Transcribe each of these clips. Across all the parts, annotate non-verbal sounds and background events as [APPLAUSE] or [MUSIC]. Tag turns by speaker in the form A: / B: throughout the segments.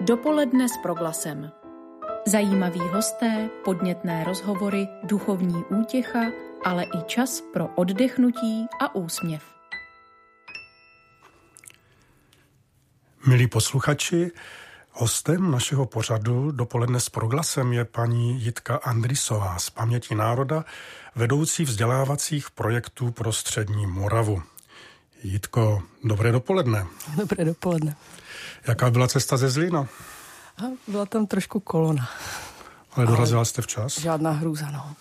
A: Dopoledne s proglasem. Zajímaví hosté, podnětné rozhovory, duchovní útěcha, ale i čas pro oddechnutí a úsměv.
B: Milí posluchači, hostem našeho pořadu dopoledne s proglasem je paní Jitka Andrisová z Paměti národa, vedoucí vzdělávacích projektů pro střední Moravu. Jitko, dobré dopoledne.
C: Dobré dopoledne.
B: Jaká byla cesta ze Zlína?
C: A byla tam trošku kolona.
B: Ale dorazila jste včas?
C: Žádná hrůza, no.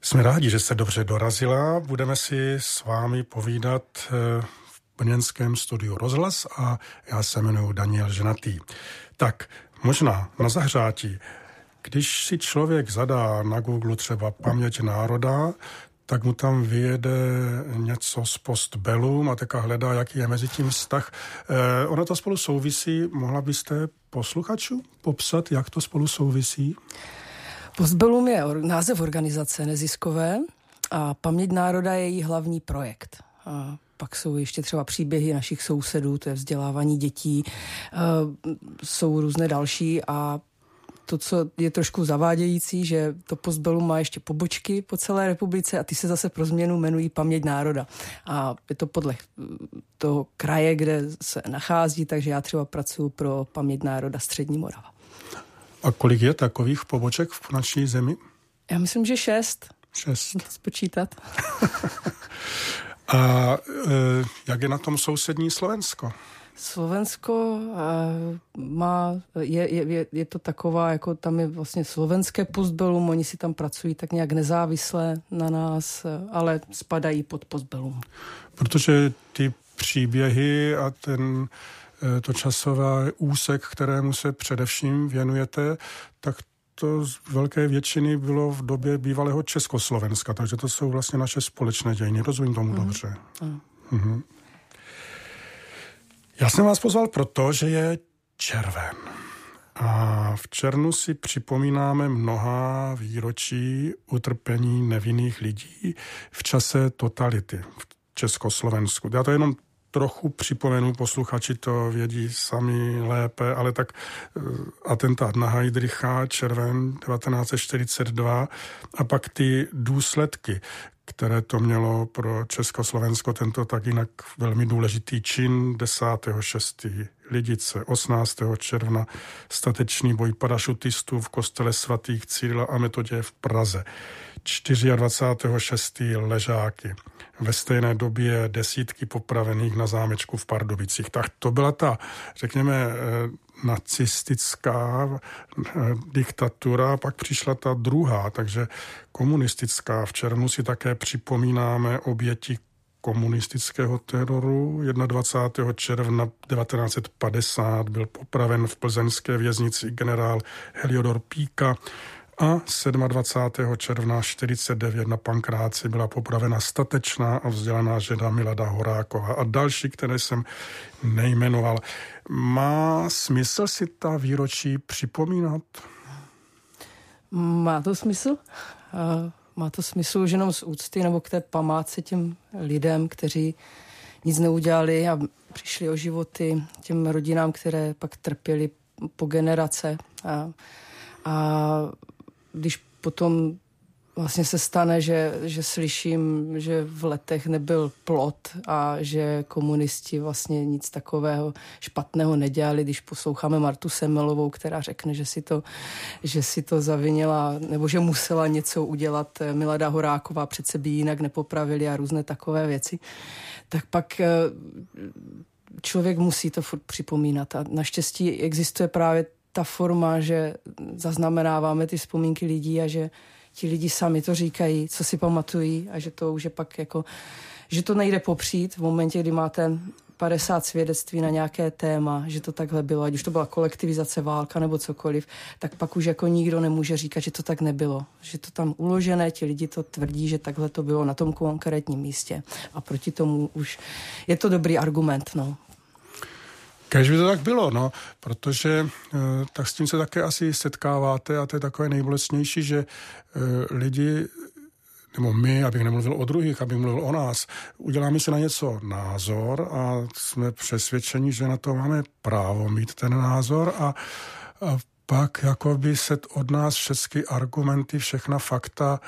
B: Jsme rádi, že jste dobře dorazila. Budeme si s vámi povídat eh, v brněnském studiu Rozhlas a já se jmenuji Daniel Ženatý. Tak, možná na zahřátí. Když si člověk zadá na Google třeba paměť národa, tak mu tam vyjede něco z postbellum a teďka hledá, jaký je mezi tím vztah. Eh, ono to spolu souvisí. Mohla byste posluchačů popsat, jak to spolu souvisí?
C: Postbellum je or- název organizace neziskové a Paměť národa je její hlavní projekt. A pak jsou ještě třeba příběhy našich sousedů, to je vzdělávání dětí, e, jsou různé další a to, co je trošku zavádějící, že to postbellum má ještě pobočky po celé republice a ty se zase pro změnu jmenují Paměť národa. A je to podle toho kraje, kde se nachází, takže já třeba pracuji pro Paměť národa Střední Morava.
B: A kolik je takových poboček v naší zemi?
C: Já myslím, že šest.
B: Šest.
C: Spočítat. [LAUGHS]
B: A e, jak je na tom sousední Slovensko?
C: Slovensko má, je, je, je to taková, jako tam je vlastně slovenské postbellum, oni si tam pracují tak nějak nezávisle na nás, ale spadají pod postbellum.
B: Protože ty příběhy a ten eh, to časové úsek, kterému se především věnujete, tak to z velké většiny bylo v době bývalého Československa, takže to jsou vlastně naše společné dějiny. Rozumím tomu mm. dobře. Mm. Mm-hmm. Já jsem vás pozval proto, že je červen. A v černu si připomínáme mnoha výročí utrpení nevinných lidí v čase totality v Československu. Já to jenom trochu připomenu, posluchači to vědí sami lépe, ale tak uh, atentát na Heidricha, červen 1942 a pak ty důsledky, které to mělo pro Československo, tento tak jinak velmi důležitý čin 10.6. Lidice, 18. června statečný boj parašutistů v kostele svatých Cyrila a Metodě v Praze. 24.6. ležáky. Ve stejné době desítky popravených na zámečku v Pardubicích. Tak to byla ta, řekněme, eh, nacistická eh, diktatura, pak přišla ta druhá, takže komunistická. V červnu si také připomínáme oběti komunistického teroru. 21. června 1950 byl popraven v plzeňské věznici generál Heliodor Píka a 27. června 49 na Pankráci byla popravena statečná a vzdělaná žena Milada Horáková a další, které jsem nejmenoval. Má smysl si ta výročí připomínat?
C: Má to smysl? Má to smysl už jenom z úcty nebo k té památce těm lidem, kteří nic neudělali a přišli o životy, těm rodinám, které pak trpěli po generace. A, a když potom vlastně se stane, že, že slyším, že v letech nebyl plot a že komunisti vlastně nic takového špatného nedělali, když posloucháme Martu Semelovou, která řekne, že si to, že si to zavinila, nebo že musela něco udělat. Milada Horáková, přece by jinak nepopravili a různé takové věci, tak pak eh, člověk musí to furt připomínat. A naštěstí existuje právě ta forma, že zaznamenáváme ty vzpomínky lidí a že ti lidi sami to říkají, co si pamatují a že to už je pak jako, že to nejde popřít v momentě, kdy máte 50 svědectví na nějaké téma, že to takhle bylo, ať už to byla kolektivizace, válka nebo cokoliv, tak pak už jako nikdo nemůže říkat, že to tak nebylo. Že to tam uložené, ti lidi to tvrdí, že takhle to bylo na tom konkrétním místě. A proti tomu už je to dobrý argument, no.
B: Kež by to tak bylo, no, protože eh, tak s tím se také asi setkáváte a to je takové nejbolestnější, že eh, lidi nebo my, abych nemluvil o druhých, abych mluvil o nás, uděláme si na něco názor a jsme přesvědčeni, že na to máme právo mít ten názor a, a pak jako by se od nás všechny argumenty, všechna fakta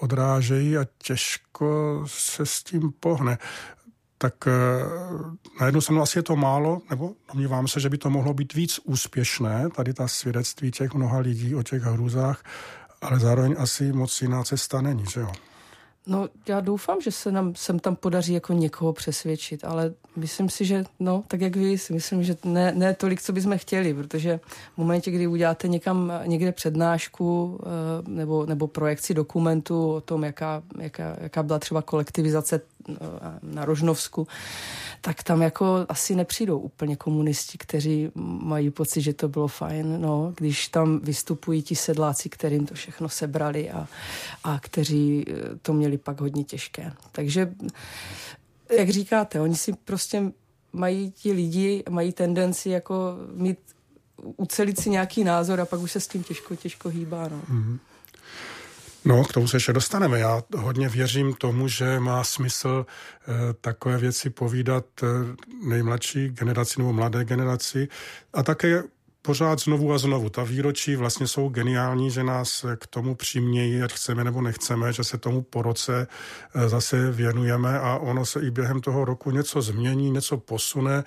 B: odrážejí a těžko se s tím pohne. Tak eh, na jednu stranu asi je to málo, nebo domnívám se, že by to mohlo být víc úspěšné, tady ta svědectví těch mnoha lidí o těch hrůzách, ale zároveň asi moc jiná cesta není, že jo?
C: No, já doufám, že se nám sem tam podaří jako někoho přesvědčit, ale myslím si, že no, tak jak vy, si myslím, že ne, ne tolik, co bychom chtěli, protože v momentě, kdy uděláte někam někde přednášku eh, nebo, nebo projekci dokumentu o tom, jaká, jaká, jaká byla třeba kolektivizace eh, na Rožnovsku, tak tam jako asi nepřijdou úplně komunisti, kteří mají pocit, že to bylo fajn, no, když tam vystupují ti sedláci, kterým to všechno sebrali a, a kteří eh, to měli pak hodně těžké. Takže, jak říkáte, oni si prostě mají ti lidi, mají tendenci jako mít ucelit si nějaký názor a pak už se s tím těžko, těžko hýbá. No. Mm-hmm.
B: No, k tomu se ještě dostaneme. Já hodně věřím tomu, že má smysl e, takové věci povídat e, nejmladší generaci nebo mladé generaci a také pořád znovu a znovu. Ta výročí vlastně jsou geniální, že nás k tomu přimějí, ať chceme nebo nechceme, že se tomu po roce eh, zase věnujeme a ono se i během toho roku něco změní, něco posune,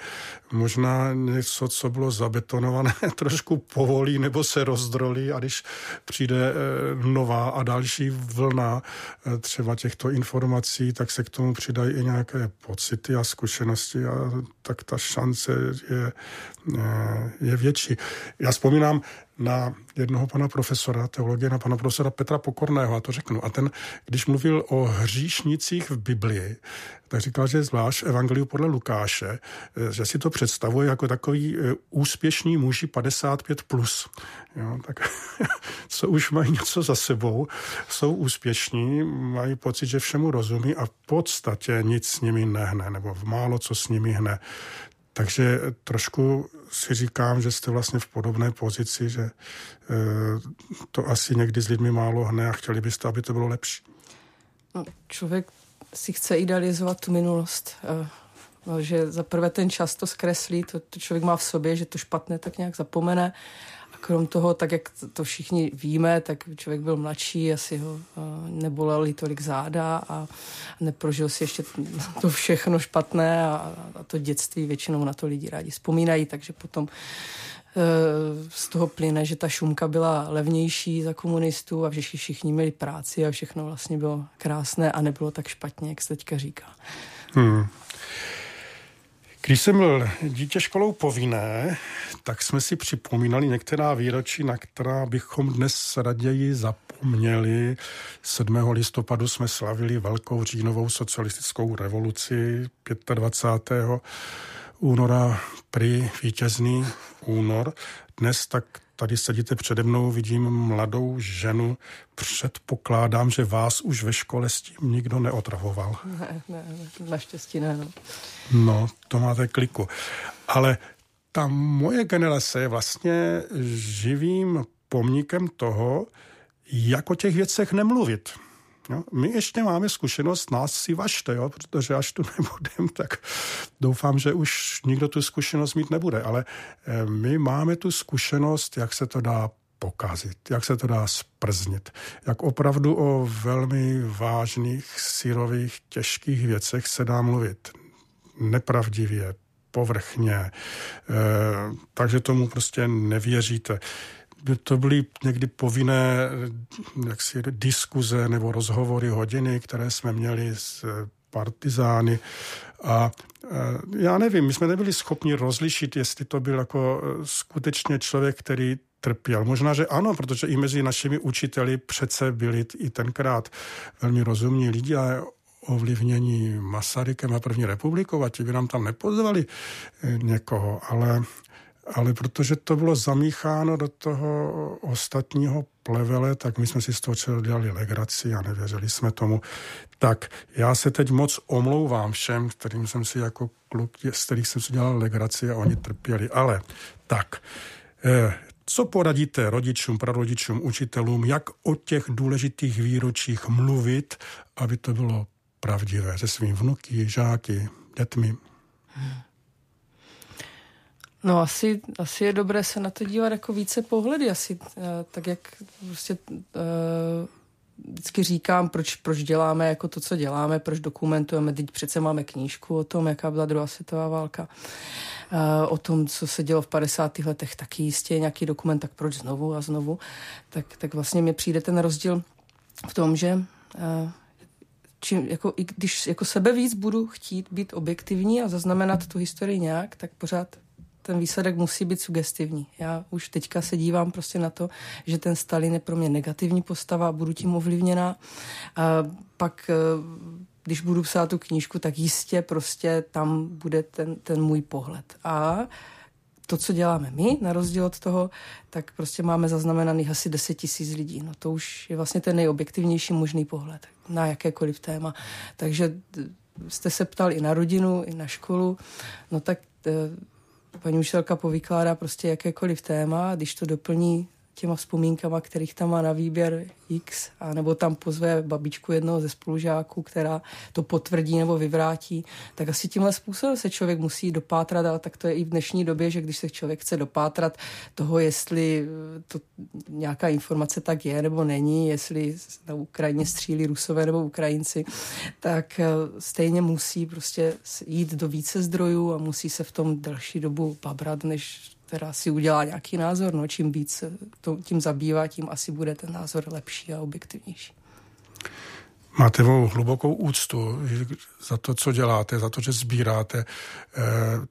B: možná něco, co bylo zabetonované, [LAUGHS] trošku povolí nebo se rozdrolí a když přijde eh, nová a další vlna eh, třeba těchto informací, tak se k tomu přidají i nějaké pocity a zkušenosti a tak ta šance je, je větší. Já vzpomínám na jednoho pana profesora teologie, na pana profesora Petra Pokorného, a to řeknu. A ten, když mluvil o hříšnicích v Biblii, tak říkal, že zvlášť Evangeliu podle Lukáše, eh, že si to představuje jako takový eh, úspěšný muži 55+. Plus. Jo, tak [LAUGHS] co už mají něco za sebou, jsou úspěšní, mají pocit, že všemu rozumí a v podstatě nic s nimi nehne, nebo málo co s nimi hne. Takže trošku si říkám, že jste vlastně v podobné pozici, že eh, to asi někdy s lidmi málo hne a chtěli byste, aby to bylo lepší.
C: No, člověk si chce idealizovat tu minulost. Eh, no, že za prvé ten čas to zkreslí, to, to člověk má v sobě, že to špatné tak nějak zapomene krom toho, tak jak to všichni víme, tak člověk byl mladší, asi ho neboleli tolik záda a neprožil si ještě to všechno špatné a, a to dětství většinou na to lidi rádi vzpomínají, takže potom e, z toho plyne, že ta šumka byla levnější za komunistů a že všichni měli práci a všechno vlastně bylo krásné a nebylo tak špatně, jak se teďka říká. Hmm.
B: Když jsem byl dítě školou povinné, tak jsme si připomínali některá výročí, na která bychom dnes raději zapomněli. 7. listopadu jsme slavili velkou říjnovou socialistickou revoluci 25. února prý vítězný únor. Dnes tak tady sedíte přede mnou, vidím mladou ženu. Předpokládám, že vás už ve škole s tím nikdo neotravoval.
C: Ne, ne, naštěstí ne. No.
B: no, to máte kliku. Ale ta moje generace je vlastně živým pomníkem toho, jak o těch věcech nemluvit. Jo? My ještě máme zkušenost, nás si vašte, jo? protože až tu [LAUGHS] nebudem, tak doufám, že už nikdo tu zkušenost mít nebude. Ale eh, my máme tu zkušenost, jak se to dá pokazit, jak se to dá sprznit, jak opravdu o velmi vážných, sírových, těžkých věcech se dá mluvit nepravdivě, povrchně, e, takže tomu prostě nevěříte to byly někdy povinné jaksi, diskuze nebo rozhovory, hodiny, které jsme měli s eh, partizány. A eh, já nevím, my jsme nebyli schopni rozlišit, jestli to byl jako eh, skutečně člověk, který trpěl. Možná, že ano, protože i mezi našimi učiteli přece byli i tenkrát velmi rozumní lidi, ale ovlivnění Masarykem a první republikou a ti by nám tam nepozvali někoho, ale ale protože to bylo zamícháno do toho ostatního plevele, tak my jsme si z toho dělali legraci a nevěřili jsme tomu. Tak já se teď moc omlouvám všem, kterým jsem si jako kluk, z kterých jsem si dělal legraci a oni trpěli. Ale tak, eh, Co poradíte rodičům, prarodičům, učitelům, jak o těch důležitých výročích mluvit, aby to bylo pravdivé se svým vnuky, žáky, dětmi?
C: No asi, asi je dobré se na to dívat jako více pohledy, asi uh, tak jak prostě uh, vždycky říkám, proč, proč děláme jako to, co děláme, proč dokumentujeme. Teď přece máme knížku o tom, jaká byla druhá světová válka. Uh, o tom, co se dělo v 50. letech, taky jistě nějaký dokument, tak proč znovu a znovu. Tak, tak vlastně mi přijde ten rozdíl v tom, že čím, jako, i když jako sebe víc budu chtít být objektivní a zaznamenat tu historii nějak, tak pořád ten výsledek musí být sugestivní. Já už teďka se dívám prostě na to, že ten Stalin je pro mě negativní postava a budu tím ovlivněna. A pak, eh, když budu psát tu knížku, tak jistě prostě tam bude ten, ten můj pohled. A to, co děláme my, na rozdíl od toho, tak prostě máme zaznamenaných asi 10 tisíc lidí. No to už je vlastně ten nejobjektivnější možný pohled na jakékoliv téma. Takže jste se ptal i na rodinu, i na školu, no tak eh, paní učitelka povykládá prostě jakékoliv téma, když to doplní těma vzpomínkama, kterých tam má na výběr X, a nebo tam pozve babičku jednoho ze spolužáků, která to potvrdí nebo vyvrátí, tak asi tímhle způsobem se člověk musí dopátrat, ale tak to je i v dnešní době, že když se člověk chce dopátrat toho, jestli to nějaká informace tak je nebo není, jestli na Ukrajině střílí Rusové nebo Ukrajinci, tak eh, stejně musí prostě jít do více zdrojů a musí se v tom delší dobu babrat, než která si udělá nějaký názor. No, čím víc to, tím zabývá, tím asi bude ten názor lepší a objektivnější.
B: Máte mou hlubokou úctu za to, co děláte, za to, že sbíráte eh,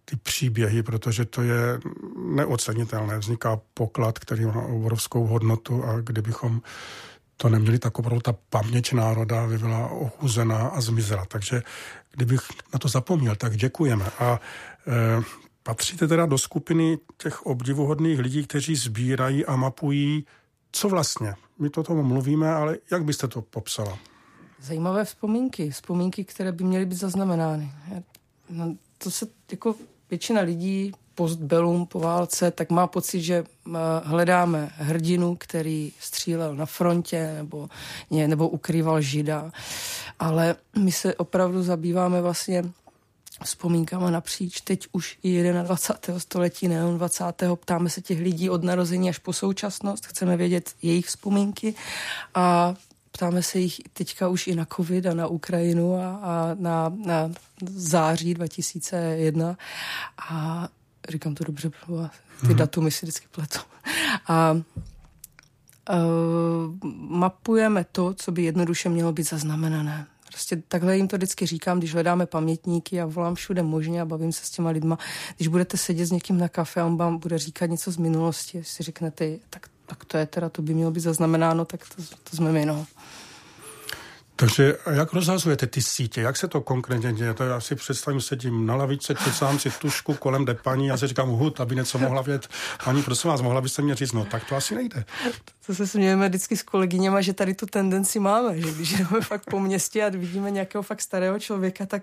B: ty příběhy, protože to je neocenitelné. Vzniká poklad, který má obrovskou hodnotu a kdybychom to neměli, tak opravdu ta paměť národa by byla ochuzená a zmizela. Takže kdybych na to zapomněl, tak děkujeme. A eh, Patříte teda do skupiny těch obdivuhodných lidí, kteří sbírají a mapují, co vlastně? My to tomu mluvíme, ale jak byste to popsala?
C: Zajímavé vzpomínky, vzpomínky, které by měly být zaznamenány. No, to se jako většina lidí postbelum po válce, tak má pocit, že hledáme hrdinu, který střílel na frontě nebo, nebo ukrýval žida. Ale my se opravdu zabýváme vlastně vzpomínkama napříč, teď už i 21. století, nejen 20. Ptáme se těch lidí od narození až po současnost, chceme vědět jejich vzpomínky a ptáme se jich teďka už i na covid a na Ukrajinu a, a na, na září 2001 a říkám to dobře, ty hmm. datumy si vždycky pletu. A uh, mapujeme to, co by jednoduše mělo být zaznamenané. Prostě takhle jim to vždycky říkám, když hledáme pamětníky a volám všude možně a bavím se s těma lidma. Když budete sedět s někým na kafe a on vám bude říkat něco z minulosti, si řeknete, tak, tak to je teda, to by mělo být zaznamenáno, tak to, to jsme my, no.
B: Takže jak rozhazujete ty sítě? Jak se to konkrétně děje? To já si představím, sedím na lavice, česám si tušku, kolem jde paní a si říkám hud, aby něco mohla vědět. Paní, prosím vás, mohla byste mě říct, no tak to asi nejde.
C: To se smějeme vždycky s kolegyněma, že tady tu tendenci máme, že když jdeme fakt po městě a vidíme nějakého fakt starého člověka, tak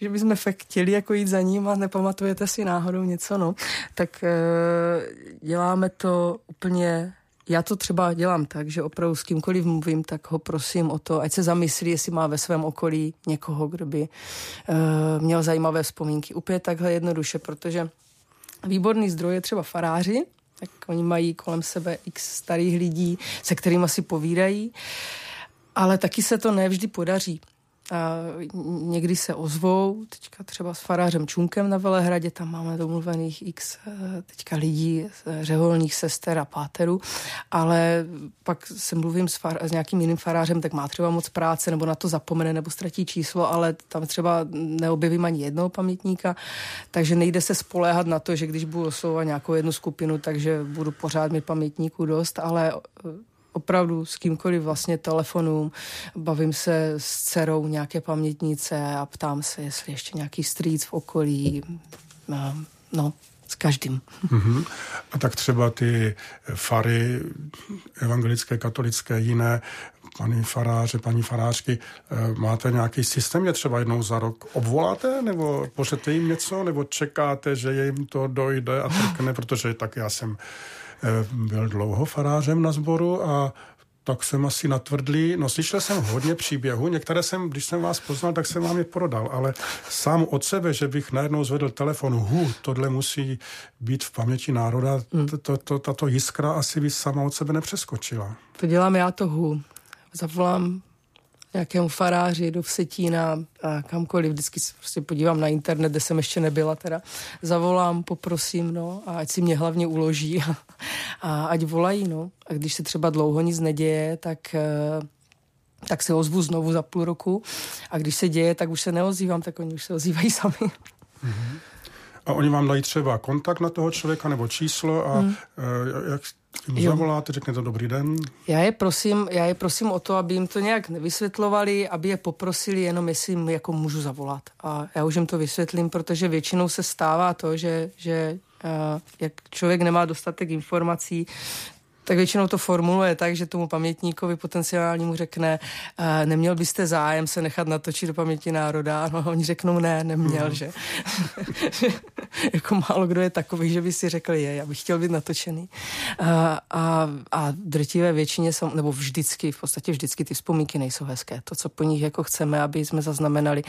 C: že bychom fakt chtěli jako jít za ním a nepamatujete si náhodou něco, no. Tak e, děláme to úplně já to třeba dělám tak, že opravdu s kýmkoliv mluvím, tak ho prosím o to, ať se zamyslí, jestli má ve svém okolí někoho, kdo by uh, měl zajímavé vzpomínky. Úplně takhle jednoduše, protože výborný zdroj je třeba faráři, tak oni mají kolem sebe x starých lidí, se kterými si povídají, ale taky se to nevždy podaří. A někdy se ozvou, teďka třeba s farářem Čunkem na Velehradě, tam máme domluvených x eh, teďka lidí, řeholních sester a páterů, ale pak se mluvím s, far, s nějakým jiným farářem, tak má třeba moc práce, nebo na to zapomene, nebo ztratí číslo, ale tam třeba neobjevím ani jednoho pamětníka, takže nejde se spoléhat na to, že když budu oslovovat nějakou jednu skupinu, takže budu pořád mít pamětníků dost, ale eh, opravdu s kýmkoliv vlastně telefonům, bavím se s dcerou nějaké pamětnice a ptám se, jestli ještě nějaký strýc v okolí, no, s každým.
B: Mm-hmm. A tak třeba ty fary evangelické, katolické, jiné, paní faráře, paní farářky, eh, máte nějaký systém, je třeba jednou za rok obvoláte, nebo pošlete jim něco, nebo čekáte, že jim to dojde a trkne, protože tak já jsem byl dlouho farářem na sboru a tak jsem asi natvrdlý. No slyšel jsem hodně příběhů, některé jsem, když jsem vás poznal, tak jsem vám je prodal, ale sám od sebe, že bych najednou zvedl telefon, hu, tohle musí být v paměti národa, hmm. to, to, tato jiskra asi by sama od sebe nepřeskočila.
C: To dělám já to hu. Zavolám nějakému faráři do Vsetína a kamkoliv, vždycky se prostě podívám na internet, kde jsem ještě nebyla teda, zavolám, poprosím, no, a ať si mě hlavně uloží [LAUGHS] a, a ať volají, no. A když se třeba dlouho nic neděje, tak eh, tak se ozvu znovu za půl roku a když se děje, tak už se neozývám, tak oni už se ozývají [LAUGHS] sami. Mm-hmm.
B: A oni vám dají třeba kontakt na toho člověka nebo číslo a hmm. jak jim zavoláte, řeknete dobrý den.
C: Já je, prosím, já je prosím o to, aby jim to nějak nevysvětlovali, aby je poprosili jenom, jestli jim jako můžu zavolat. A já už jim to vysvětlím, protože většinou se stává to, že, že Uh, jak člověk nemá dostatek informací, tak většinou to formuluje tak, že tomu pamětníkovi potenciálnímu řekne, e, neměl byste zájem se nechat natočit do paměti národa. No, oni řeknou ne, neměl, mm. že. [LAUGHS] jako málo kdo je takový, že by si řekl, je, já bych chtěl být natočený. A, a, a drtivé většině, jsou, nebo vždycky, v podstatě vždycky ty vzpomínky nejsou hezké. To, co po nich jako chceme, aby jsme zaznamenali,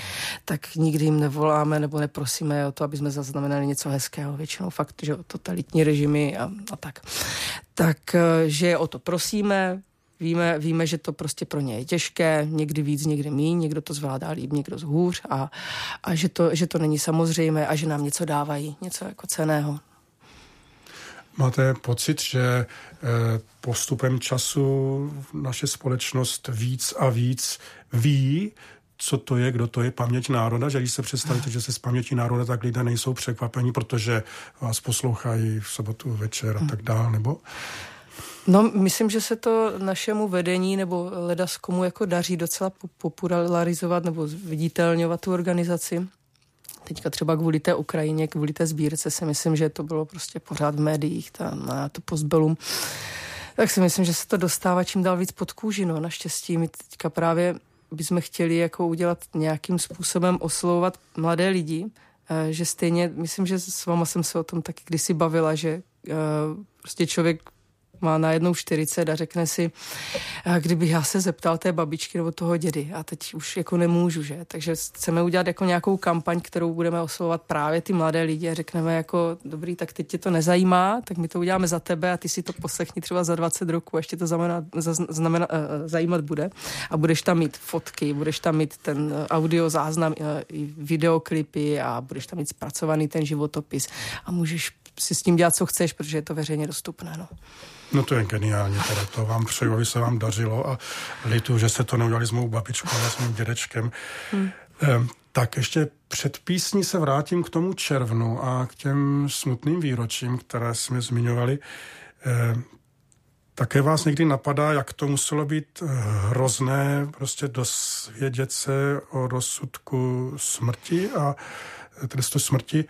C: tak nikdy jim nevoláme nebo neprosíme o to, aby jsme zaznamenali něco hezkého. Většinou fakt, že totalitní režimy a, a tak tak eh, že o to prosíme, Víme, víme, že to prostě pro ně je těžké, někdy víc, někdy míň, někdo to zvládá líp, někdo zhůř a, a že, to, že to není samozřejmé a že nám něco dávají, něco jako ceného.
B: Máte pocit, že eh, postupem času naše společnost víc a víc ví, co to je, kdo to je paměť národa, že když se představíte, že se z paměti národa, tak lidé nejsou překvapení, protože vás poslouchají v sobotu večer a tak dále, nebo?
C: No, myslím, že se to našemu vedení nebo leda z komu jako daří docela popularizovat nebo viditelňovat tu organizaci. Teďka třeba kvůli té Ukrajině, kvůli té sbírce si myslím, že to bylo prostě pořád v médiích, ta, na to postbelum. Tak si myslím, že se to dostává čím dál víc pod kůži, no, naštěstí. My teďka právě bychom chtěli jako udělat nějakým způsobem oslovovat mladé lidi, eh, že stejně, myslím, že s váma jsem se o tom taky kdysi bavila, že eh, prostě člověk má najednou 40 a řekne si, kdybych já se zeptal té babičky nebo toho dědy a teď už jako nemůžu, že? Takže chceme udělat jako nějakou kampaň, kterou budeme oslovovat právě ty mladé lidi a řekneme jako, dobrý, tak teď tě to nezajímá, tak my to uděláme za tebe a ty si to poslechni třeba za 20 roku ještě to znamená, znamená, uh, zajímat bude a budeš tam mít fotky, budeš tam mít ten eh, audio záznam, uh, videoklipy a budeš tam mít zpracovaný ten životopis a můžeš si s tím dělat, co chceš, protože je to veřejně dostupné. No.
B: No to je geniální, teda to vám přeju, aby se vám dařilo a litu, že se to neudělali s mou babičkou a s mým dědečkem. Hmm. Ehm, tak ještě před písní se vrátím k tomu červnu a k těm smutným výročím, které jsme zmiňovali. Ehm, také vás někdy napadá, jak to muselo být hrozné prostě dosvědět se o rozsudku smrti a trestu smrti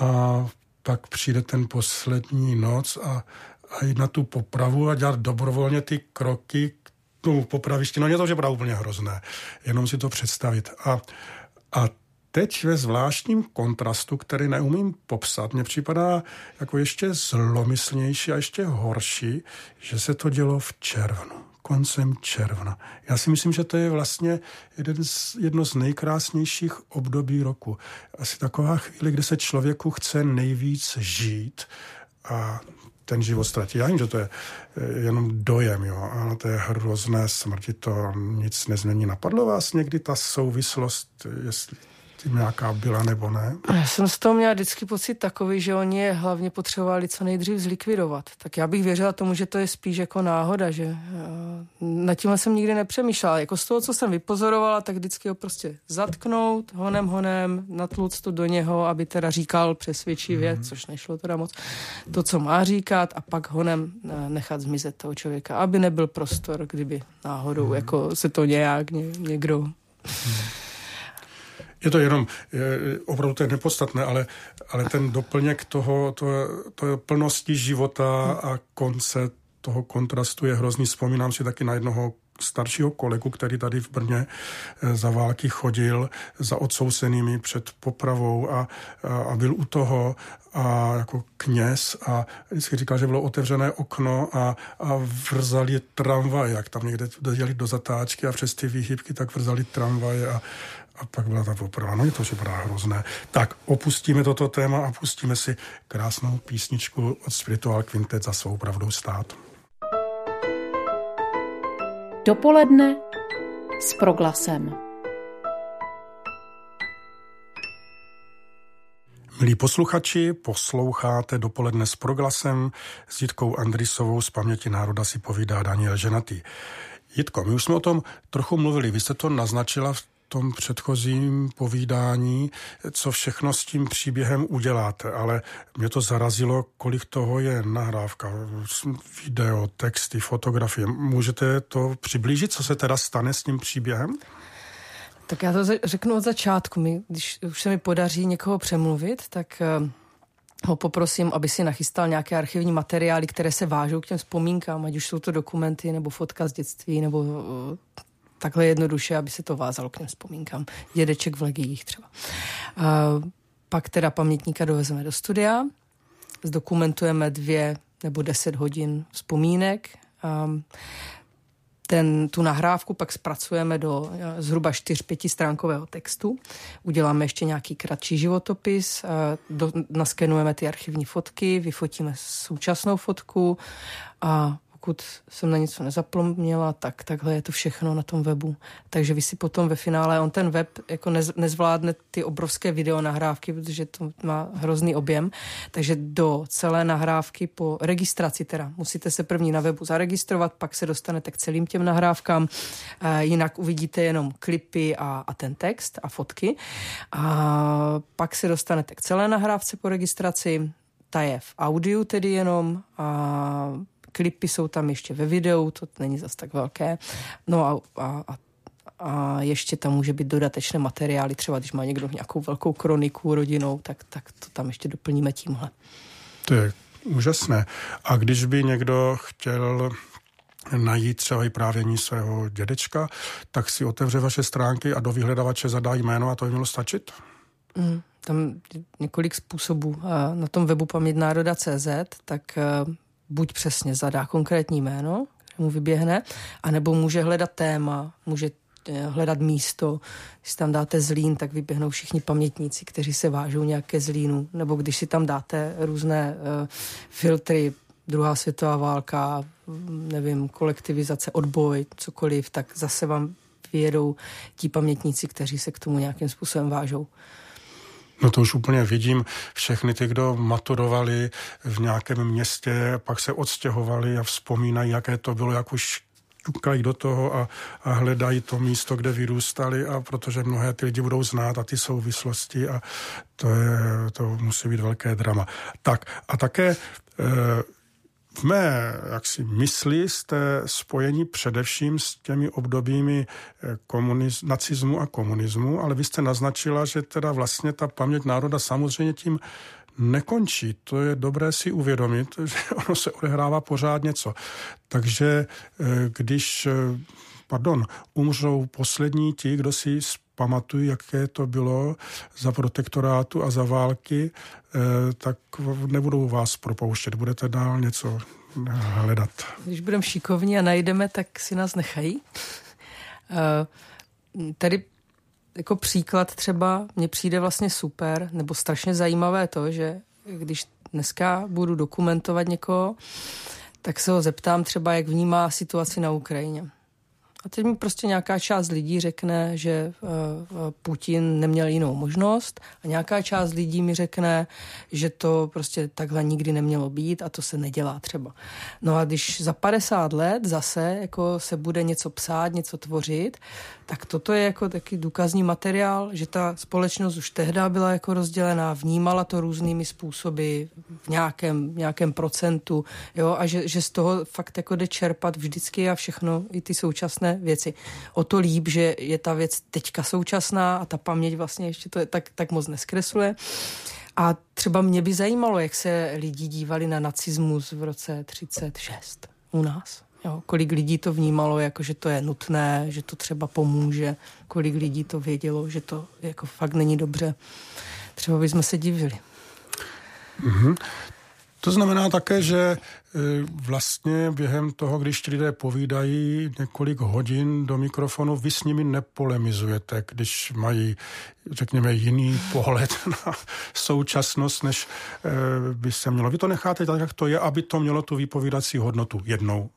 B: a pak přijde ten poslední noc a a jít na tu popravu a dělat dobrovolně ty kroky k tomu popravišti. No mě to že úplně hrozné, jenom si to představit. A, a teď ve zvláštním kontrastu, který neumím popsat, mně připadá jako ještě zlomyslnější a ještě horší, že se to dělo v červnu koncem června. Já si myslím, že to je vlastně jeden z, jedno z nejkrásnějších období roku. Asi taková chvíle, kdy se člověku chce nejvíc žít a ten život ztratí. Já vím, že to je eh, jenom dojem, jo, ale to je hrozné smrti, to nic nezmění. Napadlo vás někdy ta souvislost, jestli tím nějaká byla nebo ne?
C: Já jsem z toho měla vždycky pocit takový, že oni je hlavně potřebovali co nejdřív zlikvidovat. Tak já bych věřila tomu, že to je spíš jako náhoda, že uh, nad tím jsem nikdy nepřemýšlela. Jako z toho, co jsem vypozorovala, tak vždycky ho prostě zatknout, honem, honem, natluct to do něho, aby teda říkal přesvědčivě, mm. což nešlo teda moc, to, co má říkat a pak honem uh, nechat zmizet toho člověka, aby nebyl prostor, kdyby náhodou mm. jako se to nějak ně, někdo... Mm
B: je to jenom, je, opravdu to je nepodstatné, ale, ale ten doplněk toho, to, to plnosti života a konce toho kontrastu je hrozný. Vzpomínám si taky na jednoho staršího kolegu, který tady v Brně eh, za války chodil za odsouzenými před popravou a, a, a byl u toho a jako kněz a vždycky říkal, že bylo otevřené okno a, a vrzali tramvaj, jak tam někde dojeli do zatáčky a přes ty výhybky tak vrzali tramvaje a, a pak byla ta poprava. No je to připadá hrozné. Tak opustíme toto téma a pustíme si krásnou písničku od Spiritual Quintet za svou pravdou stát.
A: Dopoledne s proglasem.
B: Milí posluchači, posloucháte dopoledne s proglasem s Jitkou Andrisovou z paměti národa si povídá Daniel Ženatý. Jitko, my už jsme o tom trochu mluvili, vy jste to naznačila v tom předchozím povídání, co všechno s tím příběhem uděláte, ale mě to zarazilo, kolik toho je nahrávka, video, texty, fotografie. Můžete to přiblížit, co se teda stane s tím příběhem?
C: Tak já to řeknu od začátku. My, když už se mi podaří někoho přemluvit, tak eh, ho poprosím, aby si nachystal nějaké archivní materiály, které se vážou k těm vzpomínkám, ať už jsou to dokumenty, nebo fotka z dětství, nebo eh, takhle jednoduše, aby se to vázalo k těm vzpomínkám. Dědeček v legiích třeba. A pak teda pamětníka dovezeme do studia, zdokumentujeme dvě nebo deset hodin vzpomínek. A ten, tu nahrávku pak zpracujeme do eh, zhruba 4-5 stránkového textu. Uděláme ještě nějaký kratší životopis, do, naskenujeme ty archivní fotky, vyfotíme současnou fotku a pokud jsem na něco nezapomněla, tak takhle je to všechno na tom webu. Takže vy si potom ve finále, on ten web jako nez, nezvládne ty obrovské videonahrávky, protože to má hrozný objem, takže do celé nahrávky po registraci teda. Musíte se první na webu zaregistrovat, pak se dostanete k celým těm nahrávkám, e, jinak uvidíte jenom klipy a, a ten text a fotky. A pak se dostanete k celé nahrávce po registraci, ta je v audiu tedy jenom a klipy jsou tam ještě ve videu, to není zas tak velké. No a, a, a a ještě tam může být dodatečné materiály, třeba když má někdo nějakou velkou kroniku rodinou, tak, tak to tam ještě doplníme tímhle.
B: To je úžasné. A když by někdo chtěl najít třeba i právění svého dědečka, tak si otevře vaše stránky a do vyhledavače zadá jméno a to by mělo stačit?
C: Mm, tam několik způsobů. Na tom webu pamětnároda.cz tak buď přesně zadá konkrétní jméno, mu vyběhne, anebo může hledat téma, může eh, hledat místo. Když tam dáte zlín, tak vyběhnou všichni pamětníci, kteří se vážou nějaké zlínu. Nebo když si tam dáte různé uh, filtry, druhá světová válka, nevím, kolektivizace, odboj, cokoliv, tak zase vám vyjedou ti pamětníci, kteří se k tomu nějakým způsobem vážou.
B: No to už úplně vidím všechny ty, kdo maturovali v nějakém městě, pak se odstěhovali a vzpomínají, jaké to bylo, jak už tukají do toho a, a hledají to místo, kde vyrůstali a protože mnohé ty lidi budou znát a ty souvislosti a to, je, to musí být velké drama. Tak a také e, v mé jaksi, mysli jste spojení především s těmi obdobími eh, komuniz, nacismu a komunismu, ale vy jste naznačila, že teda vlastně ta paměť národa samozřejmě tím nekončí. To je dobré si uvědomit, [LAUGHS] že ono se odehrává pořád něco. Takže eh, když, eh, pardon, umřou poslední ti, kdo si pamatuju, jaké to bylo za protektorátu a za války, eh, tak nebudou vás propouštět, budete dál něco hledat.
C: Když budeme šikovní a najdeme, tak si nás nechají. Eh, tady jako příklad třeba mně přijde vlastně super, nebo strašně zajímavé to, že když dneska budu dokumentovat někoho, tak se ho zeptám třeba, jak vnímá situaci na Ukrajině. A teď mi prostě nějaká část lidí řekne, že uh, Putin neměl jinou možnost a nějaká část lidí mi řekne, že to prostě takhle nikdy nemělo být a to se nedělá třeba. No a když za 50 let zase jako se bude něco psát, něco tvořit, tak toto je jako taky důkazní materiál, že ta společnost už tehdy byla jako rozdělená, vnímala to různými způsoby v nějakém, nějakém procentu, jo, a že, že z toho fakt jako jde čerpat vždycky a všechno, i ty současné věci. O to líp, že je ta věc teďka současná a ta paměť vlastně ještě to je tak, tak moc neskresluje. A třeba mě by zajímalo, jak se lidi dívali na nacismus v roce 36 u nás. Jo, kolik lidí to vnímalo, jako že to je nutné, že to třeba pomůže, kolik lidí to vědělo, že to jako fakt není dobře. Třeba bychom se divili.
B: Mm-hmm. To znamená také, že e, vlastně během toho, když lidé povídají několik hodin do mikrofonu, vy s nimi nepolemizujete, když mají, řekněme, jiný pohled [LAUGHS] na současnost, než e, by se mělo. Vy to necháte tak, jak to je, aby to mělo tu výpovídací hodnotu jednou.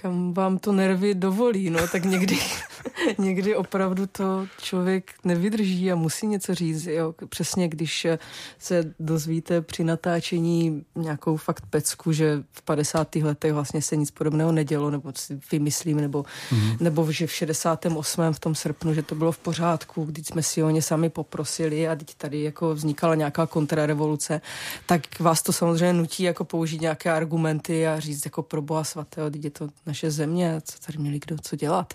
C: kam vám to nervy dovolí, no, tak někdy, [LAUGHS] někdy opravdu to člověk nevydrží a musí něco říct, jo. Přesně, když se dozvíte při natáčení nějakou fakt pecku, že v 50. letech vlastně se nic podobného nedělo, nebo si vymyslím, nebo, mm-hmm. nebo že v 68. v tom srpnu, že to bylo v pořádku, když jsme si o ně sami poprosili a teď tady jako vznikala nějaká kontrarevoluce, tak vás to samozřejmě nutí jako použít nějaké argumenty a říct jako pro boha svatého, teď je to naše země, co tady měli kdo co dělat.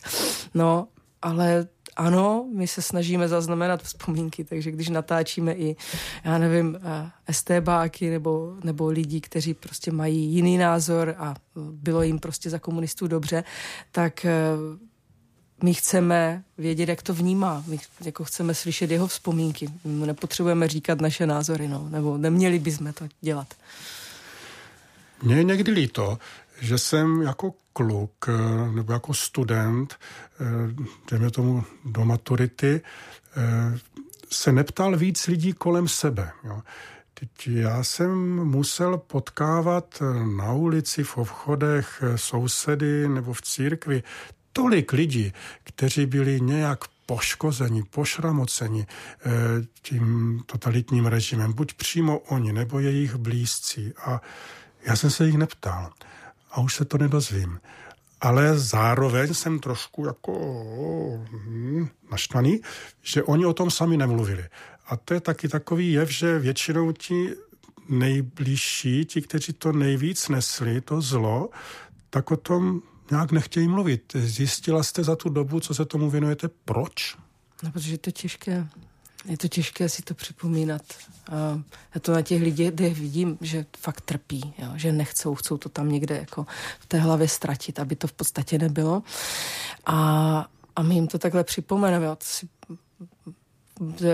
C: No, ale ano, my se snažíme zaznamenat vzpomínky, takže když natáčíme i, já nevím, eh, STBáky nebo, nebo lidi, kteří prostě mají jiný názor a bylo jim prostě za komunistů dobře, tak eh, my chceme vědět, jak to vnímá. My jako chceme slyšet jeho vzpomínky. My nepotřebujeme říkat naše názory, no, nebo neměli bychom to dělat.
B: Mně je někdy líto, že jsem jako kluk eh, nebo jako student, eh, dejme tomu do maturity, eh, se neptal víc lidí kolem sebe. Jo. Teď já jsem musel potkávat na ulici, v obchodech sousedy nebo v církvi tolik lidí, kteří byli nějak poškozeni, pošramoceni tím totalitním režimem, buď přímo oni, nebo jejich blízcí. A já jsem se jich neptal a už se to nedozvím. Ale zároveň jsem trošku jako hm, naštvaný, že oni o tom sami nemluvili. A to je taky takový jev, že většinou ti nejbližší, ti, kteří to nejvíc nesli, to zlo, tak o tom nějak nechtějí mluvit. Zjistila jste za tu dobu, co se tomu věnujete, proč?
C: No, protože je to těžké. Je to těžké si to připomínat. Já to na těch lidech vidím, že fakt trpí, jo? že nechcou, chcou to tam někde jako v té hlavě ztratit, aby to v podstatě nebylo. A, a my jim to takhle připomeneme. Jo? To si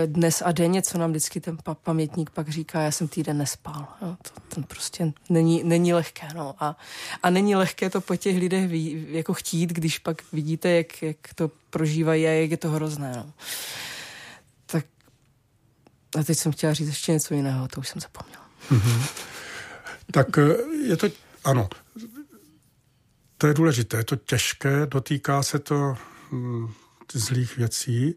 C: dnes a denně, co nám vždycky ten pamětník pak říká, já jsem týden nespal. Jo, to, to prostě není, není lehké. No. A, a není lehké to po těch lidech ví, jako chtít, když pak vidíte, jak, jak to prožívají a jak je to hrozné. No. A teď jsem chtěla říct ještě něco jiného, to už jsem zapomněla. Mm-hmm.
B: Tak eh, je to, ano, to je důležité, je to těžké, dotýká se to hm, zlých věcí,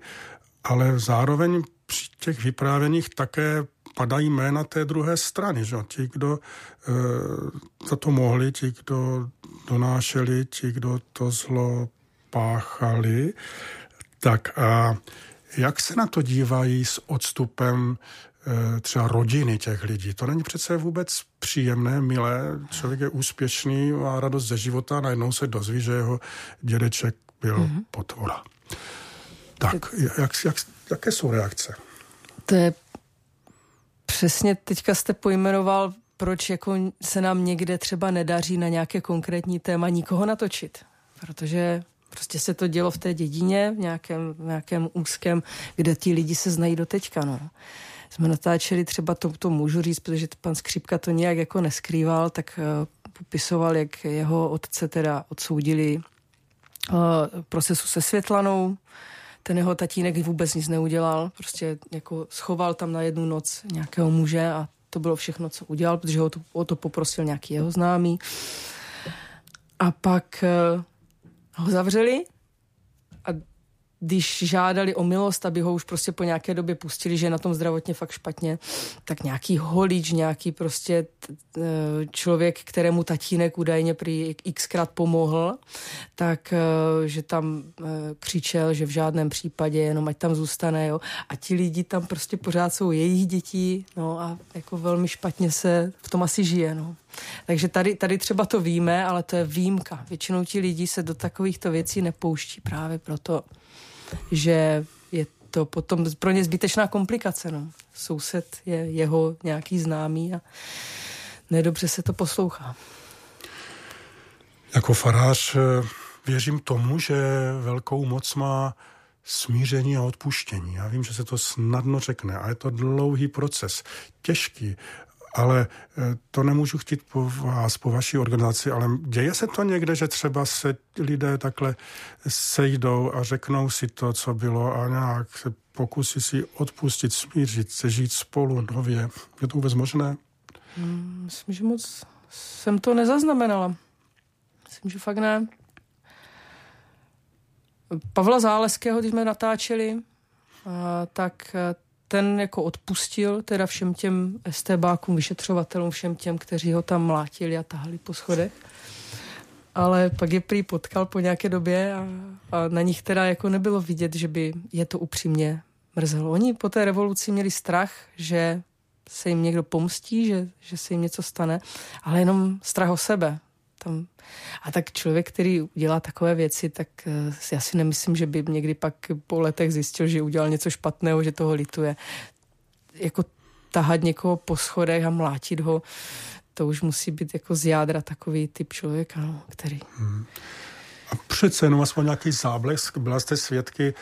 B: ale zároveň při těch vyprávěních také padají jména té druhé strany, že? ti, kdo e, za to mohli, ti, kdo donášeli, ti, kdo to zlo páchali. Tak a jak se na to dívají s odstupem eh, třeba rodiny těch lidí. To není přece vůbec příjemné, milé. Člověk je úspěšný, má radost ze života a najednou se dozví, že jeho dědeček byl mm-hmm. potvora. Tak, jak, jak, jaké jsou reakce?
C: To je přesně, teďka jste pojmenoval, proč jako se nám někde třeba nedaří na nějaké konkrétní téma nikoho natočit. Protože Prostě se to dělo v té dědině, v nějakém, v nějakém úzkém, kde ti lidi se znají do teďka, no. Jsme natáčeli třeba, to, to můžu říct, protože pan Skřipka to nějak jako neskrýval, tak uh, popisoval, jak jeho otce teda odsoudili uh, procesu se Světlanou, ten jeho tatínek vůbec nic neudělal, prostě jako schoval tam na jednu noc nějakého muže a to bylo všechno, co udělal, protože ho to, o to poprosil nějaký jeho známý. A pak uh, ho zavřeli když žádali o milost, aby ho už prostě po nějaké době pustili, že je na tom zdravotně fakt špatně, tak nějaký holič, nějaký prostě e, člověk, kterému tatínek údajně prý xkrát pomohl, tak e, že tam e, křičel, že v žádném případě, jenom ať tam zůstane, jo. A ti lidi tam prostě pořád jsou jejich dětí, no a jako velmi špatně se v tom asi žije, no. Takže tady, tady třeba to víme, ale to je výjimka. Většinou ti lidi se do takovýchto věcí nepouští právě proto, že je to potom pro ně zbytečná komplikace. No. Soused je jeho nějaký známý a nedobře se to poslouchá.
B: Jako farář eh, věřím tomu, že velkou moc má smíření a odpuštění. Já vím, že se to snadno řekne a je to dlouhý proces, těžký, ale eh, to nemůžu chtít po vás, po vaší organizaci, ale děje se to někde, že třeba se lidé takhle sejdou a řeknou si to, co bylo a nějak se pokusí si odpustit, smířit se, žít spolu nově. Je to vůbec možné?
C: Hmm, myslím, že moc jsem to nezaznamenala. Myslím, že fakt ne. Pavla Záleského, když jsme natáčeli, tak ten jako odpustil teda všem těm STBákům, vyšetřovatelům, všem těm, kteří ho tam mlátili a tahali po schodech. Ale pak je prý potkal po nějaké době a, a na nich teda jako nebylo vidět, že by je to upřímně mrzelo. Oni po té revoluci měli strach, že se jim někdo pomstí, že, že se jim něco stane, ale jenom strach o sebe. Tam. A tak člověk, který dělá takové věci, tak uh, já si nemyslím, že by někdy pak po letech zjistil, že udělal něco špatného, že toho lituje. Jako tahat někoho po schodech a mlátit ho, to už musí být jako z jádra takový typ člověka, no, který... Hmm.
B: A přece jenom aspoň nějaký záblesk. Byla jste svědky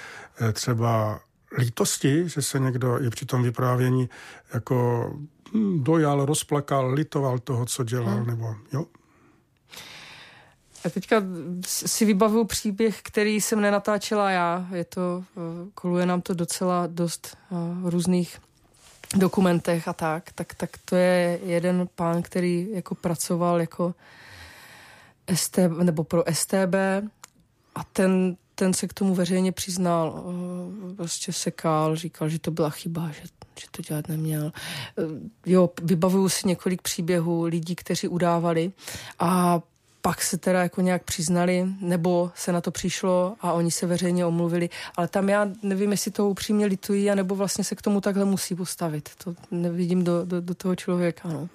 B: eh, třeba lítosti, že se někdo i při tom vyprávění jako hm, dojal, rozplakal, litoval toho, co dělal, hmm. nebo jo?
C: A teďka si vybavuju příběh, který jsem nenatáčela já. Je to, eh, koluje nám to docela dost eh, různých dokumentech a tak. Tak, tak to je jeden pán, který jako pracoval jako STB, nebo pro STB a ten, ten se k tomu veřejně přiznal, eh, prostě sekal, říkal, že to byla chyba, že, že to dělat neměl. Jo, vybavuju si několik příběhů lidí, kteří udávali a pak se teda jako nějak přiznali, nebo se na to přišlo a oni se veřejně omluvili, ale tam já nevím, jestli to upřímně litují, anebo vlastně se k tomu takhle musí postavit. To nevidím do, do, do toho člověka, no.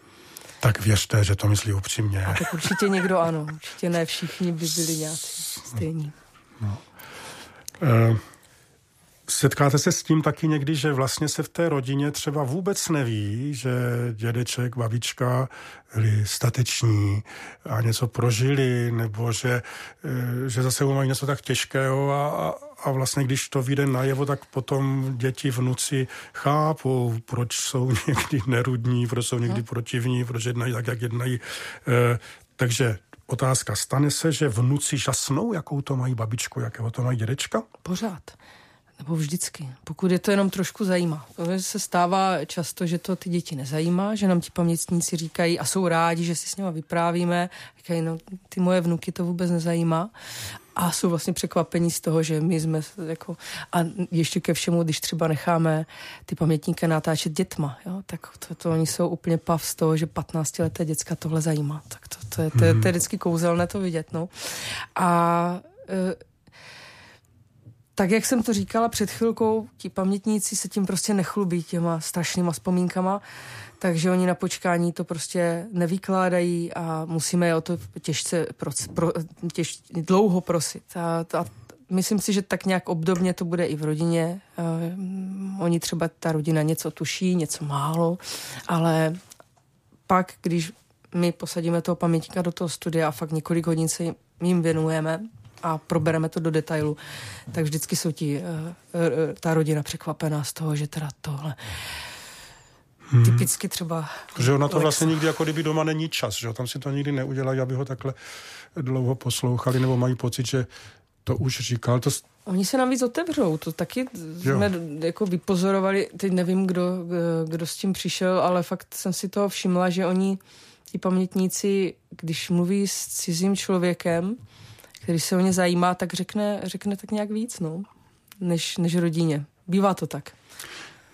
B: Tak věřte, že to myslí upřímně.
C: A tak určitě někdo ano, určitě ne všichni by byli nějací stejní. No.
B: Uh... Setkáte se s tím taky někdy, že vlastně se v té rodině třeba vůbec neví, že dědeček, babička byli stateční a něco prožili, nebo že, eh, že zase mají něco tak těžkého a, a vlastně když to vyjde najevo, tak potom děti, vnuci chápou, proč jsou [LAUGHS] někdy nerudní, proč jsou někdy protivní, proč jednají tak, jak jednají. Eh, takže otázka, stane se, že vnuci žasnou, jakou to mají babičku, jakého to mají dědečka?
C: Pořád. Nebo vždycky, pokud je to jenom trošku zajímá. To se stává často, že to ty děti nezajímá, že nám ti pamětníci říkají a jsou rádi, že si s nimi vyprávíme, říkají, no ty moje vnuky to vůbec nezajímá a jsou vlastně překvapení z toho, že my jsme jako, a ještě ke všemu, když třeba necháme ty pamětníky natáčet dětma, jo, tak to, to oni jsou úplně pav z toho, že 15 leté děcka tohle zajímá. Tak to, to, je, to, je, to je vždycky kouzelné to vidět, no. A e, tak, jak jsem to říkala před chvilkou, ti pamětníci se tím prostě nechlubí těma strašnýma vzpomínkama, takže oni na počkání to prostě nevykládají a musíme je o to těžce, pro, pro, těž, dlouho prosit. A, a myslím si, že tak nějak obdobně to bude i v rodině. Uh, oni třeba, ta rodina něco tuší, něco málo, ale pak, když my posadíme toho pamětníka do toho studia a fakt několik hodin se jim věnujeme, a probereme to do detailu, tak vždycky jsou ti uh, uh, ta rodina překvapená z toho, že teda tohle Hmm. Typicky třeba...
B: Že ona to vlastně nikdy jako kdyby doma není čas, že tam si to nikdy neudělají, aby ho takhle dlouho poslouchali, nebo mají pocit, že to už říkal. To...
C: Oni se nám víc otevřou, to taky jo. jsme jako vypozorovali, teď nevím, kdo, kdo s tím přišel, ale fakt jsem si toho všimla, že oni, ti pamětníci, když mluví s cizím člověkem, který se o ně zajímá, tak řekne, řekne tak nějak víc, no, než, než rodině. Bývá to tak.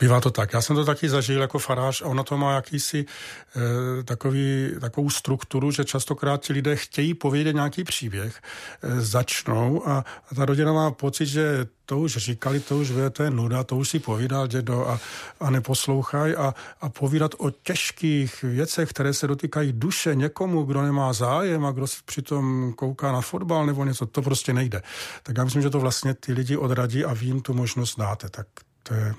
B: Bývá to tak. Já jsem to taky zažil jako farář a ono to má jakýsi e, takový, takovou strukturu, že častokrát ti lidé chtějí povědět nějaký příběh, e, začnou a, a ta rodina má pocit, že to už říkali, to už ví, to je nuda, to už si povídal dědo a, a neposlouchají a, a povídat o těžkých věcech, které se dotýkají duše někomu, kdo nemá zájem a kdo si přitom kouká na fotbal nebo něco, to prostě nejde. Tak já myslím, že to vlastně ty lidi odradí a vy jim tu možnost dáte. Tak to je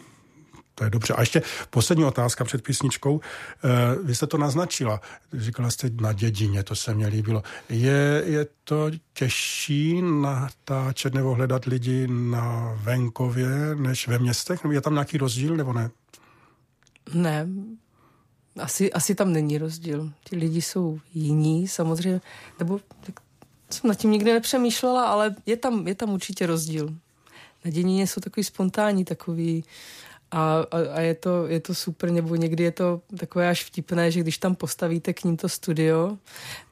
B: to je dobře. A ještě poslední otázka před písničkou. Eh, vy jste to naznačila. Říkala jste na dědině, to se mně líbilo. Je, je to těžší natáčet nebo hledat lidi na venkově než ve městech? Je tam nějaký rozdíl nebo ne?
C: Ne, asi, asi tam není rozdíl. Ti lidi jsou jiní samozřejmě, nebo tak jsem nad tím nikdy nepřemýšlela, ale je tam, je tam určitě rozdíl. Na děnině jsou takový spontánní, takový a, a, a je, to, je to super, nebo někdy je to takové až vtipné, že když tam postavíte k ním to studio,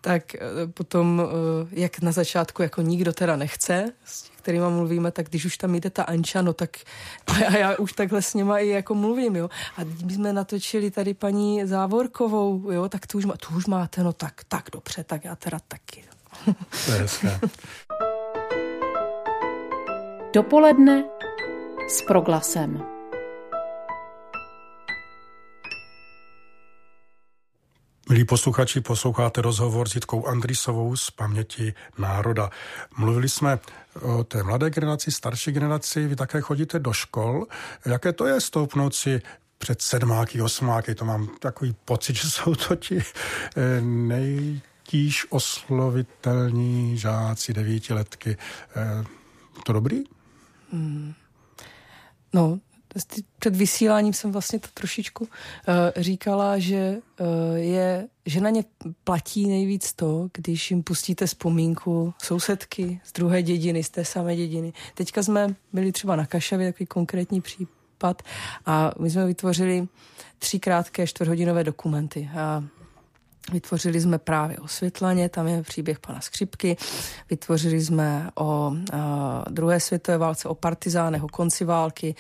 C: tak eh, potom, eh, jak na začátku jako nikdo teda nechce, s kterými mluvíme, tak když už tam jde ta Anča, no tak [LAUGHS] a já už takhle s nima i jako mluvím, jo. A když jsme natočili tady paní Závorkovou, jo, tak tu už, má, tu už máte, no tak, tak dobře, tak já teda taky. [LAUGHS]
B: To je
A: Dopoledne s proglasem.
B: Milí posluchači, posloucháte rozhovor s Jitkou Andrisovou z paměti národa. Mluvili jsme o té mladé generaci, starší generaci, vy také chodíte do škol. Jaké to je stoupnout si před sedmáky, osmáky, to mám takový pocit, že jsou to ti eh, nejtíž oslovitelní žáci, devítiletky. Eh, to dobrý?
C: Hmm. No, před vysíláním jsem vlastně to trošičku uh, říkala, že uh, je, že na ně platí nejvíc to, když jim pustíte vzpomínku sousedky z druhé dědiny, z té samé dědiny. Teďka jsme byli třeba na Kašavě, takový konkrétní případ, a my jsme vytvořili tři krátké čtvrthodinové dokumenty. A Vytvořili jsme právě o Světlaně, tam je příběh pana Skřipky. Vytvořili jsme o uh, druhé světové válce, o partizánech, o konci války.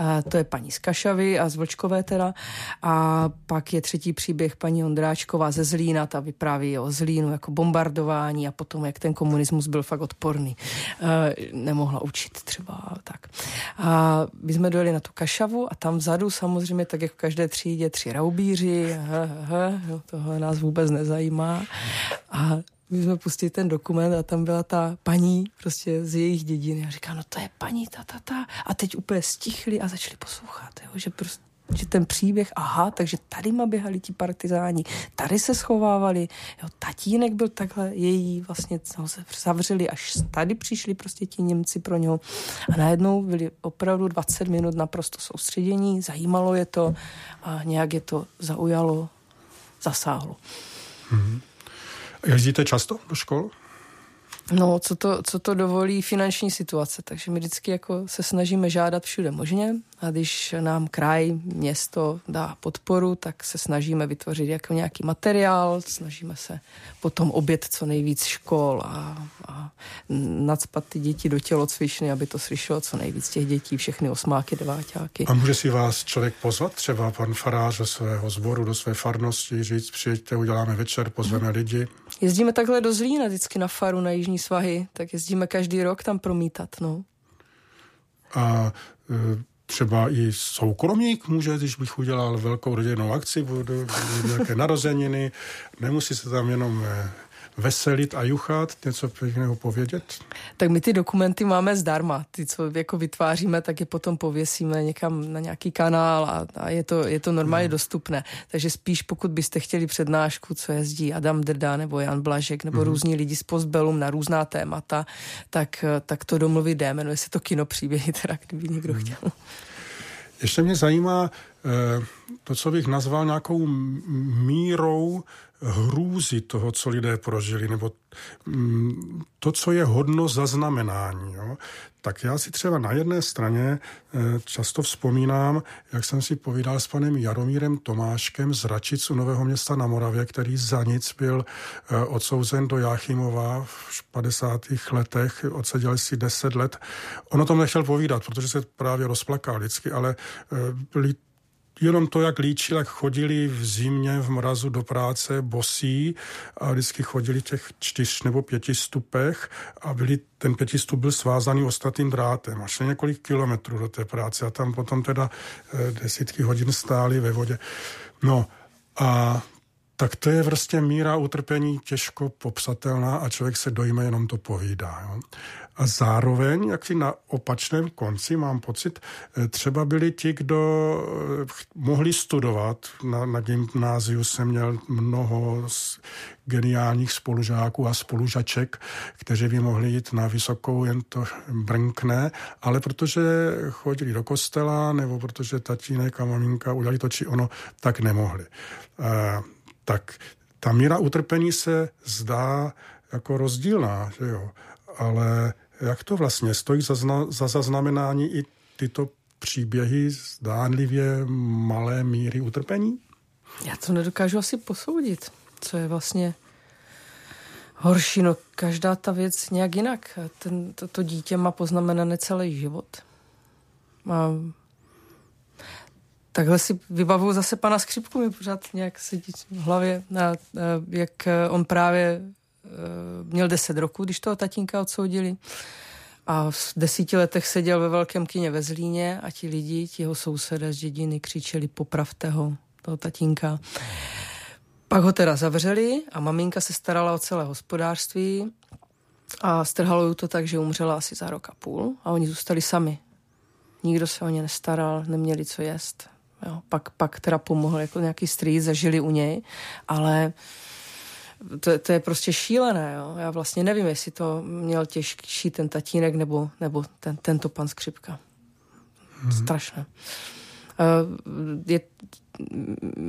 C: Uh, to je paní z Kašavy a z Vlčkové teda. A pak je třetí příběh paní Ondráčková ze Zlína, ta vypráví o Zlínu jako bombardování a potom, jak ten komunismus byl fakt odporný. Uh, nemohla učit třeba tak. A my jsme dojeli na tu Kašavu a tam vzadu samozřejmě, tak jak v každé třídě, tři raubíři, he, he, jo, tohle nás vůbec nezajímá. A my jsme pustili ten dokument a tam byla ta paní prostě z jejich dědiny a říká, no to je paní ta, ta, ta. A teď úplně stichli a začali poslouchat, jo, že prostě že ten příběh, aha, takže tady ma běhali ti partizáni, tady se schovávali, jo, tatínek byl takhle, její vlastně ho se zavřeli, až tady přišli prostě ti Němci pro něho a najednou byli opravdu 20 minut naprosto soustředění, zajímalo je to a nějak je to zaujalo, zasáhlo.
B: Mm-hmm. Jezdíte často do škol?
C: No, co to, co to dovolí finanční situace, takže my vždycky jako se snažíme žádat všude možně a když nám kraj, město dá podporu, tak se snažíme vytvořit jako nějaký materiál, snažíme se potom obět co nejvíc škol a, a nadspat ty děti do tělocvičny, aby to slyšelo co nejvíc těch dětí, všechny osmáky, deváťáky.
B: A může si vás člověk pozvat, třeba pan farář do svého sboru, do své farnosti, říct, přijďte, uděláme večer, pozveme hmm. lidi?
C: Jezdíme takhle do Zlína, vždycky na faru, na Jižní svahy, tak jezdíme každý rok tam promítat, no.
B: A e, třeba i soukromník může, když bych udělal velkou rodinnou akci, budu, nějaké narozeniny, nemusí se tam jenom e, veselit a juchat, něco pěkného povědět?
C: Tak my ty dokumenty máme zdarma. Ty, co jako vytváříme, tak je potom pověsíme někam na nějaký kanál a, a je, to, je to normálně no. dostupné. Takže spíš pokud byste chtěli přednášku, co jezdí Adam Drda nebo Jan Blažek nebo mm-hmm. různí lidi z Postbelum na různá témata, tak, tak to domluvit jde. Jmenuje se to kino příběhy, [LAUGHS] teda kdyby někdo mm-hmm. chtěl.
B: Ještě mě zajímá to, co bych nazval nějakou mírou hrůzy toho, co lidé prožili, nebo mm, to, co je hodno zaznamenání. Jo? Tak já si třeba na jedné straně eh, často vzpomínám, jak jsem si povídal s panem Jaromírem Tomáškem z Račic u Nového města na Moravě, který za nic byl eh, odsouzen do Jáchymova v 50. letech, odseděl si 10 let. On o tom nechtěl povídat, protože se právě rozplakal vždycky, ale eh, byli jenom to, jak líčil, jak chodili v zimě, v mrazu do práce bosí a vždycky chodili v těch čtyř nebo pěti stupech a byli, ten pětistup byl svázaný ostatním drátem a šli několik kilometrů do té práce a tam potom teda eh, desítky hodin stáli ve vodě. No a tak to je prostě míra utrpení těžko popsatelná a člověk se dojme, jenom to povídá. Jo. A zároveň, jak si na opačném konci mám pocit, eh, třeba byli ti, kdo eh, mohli studovat. Na, na gymnáziu jsem měl mnoho geniálních spolužáků a spolužaček, kteří by mohli jít na vysokou, jen to brnkne, ale protože chodili do kostela nebo protože tatínek a maminka udělali to či ono, tak nemohli. E, tak ta míra utrpení se zdá jako rozdílná, že jo? ale jak to vlastně stojí za, zna, za zaznamenání i tyto příběhy zdánlivě malé míry utrpení?
C: Já to nedokážu asi posoudit, co je vlastně horší. No, každá ta věc nějak jinak. Ten, to, to dítě má poznamenané celý život. A takhle si vybavuju zase pana Skřipku, mi pořád nějak sedí v hlavě, a, a, jak on právě měl 10 roků, když toho tatínka odsoudili. A v desíti letech seděl ve velkém kině ve Zlíně a ti lidi, ti jeho sousedé z dědiny křičeli popravte ho, toho tatínka. Pak ho teda zavřeli a maminka se starala o celé hospodářství a strhalo to tak, že umřela asi za rok a půl a oni zůstali sami. Nikdo se o ně nestaral, neměli co jest. Jo, pak, pak teda pomohl jako nějaký strýc, zažili u něj, ale to, to je prostě šílené. Jo? Já vlastně nevím, jestli to měl těžší ten tatínek nebo, nebo ten, tento pan Skřipka. Mm-hmm. Strašné. Je,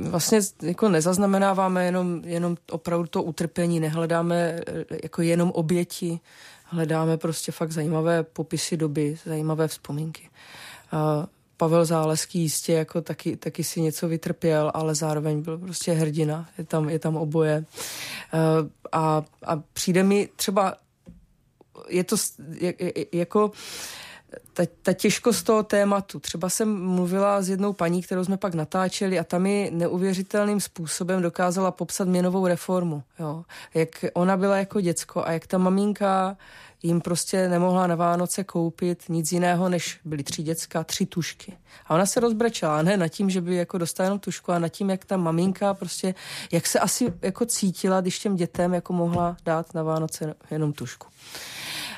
C: vlastně jako nezaznamenáváme jenom, jenom opravdu to utrpení, nehledáme e, jako jenom oběti, hledáme prostě fakt zajímavé popisy doby, zajímavé vzpomínky. Pavel Záleský jistě jako taky, taky si něco vytrpěl, ale zároveň byl prostě hrdina, je tam, je tam oboje. Eh, a, a přijde mi třeba, je to jako ta, ta těžkost toho tématu. Třeba jsem mluvila s jednou paní, kterou jsme pak natáčeli a ta mi neuvěřitelným způsobem dokázala popsat měnovou reformu. Jo. Jak ona byla jako děcko a jak ta maminka jim prostě nemohla na Vánoce koupit nic jiného, než byly tři děcka, tři tušky. A ona se rozbrečela, ne nad tím, že by jako dostala jenom tušku, a nad tím, jak ta maminka prostě, jak se asi jako cítila, když těm dětem jako mohla dát na Vánoce jenom tušku.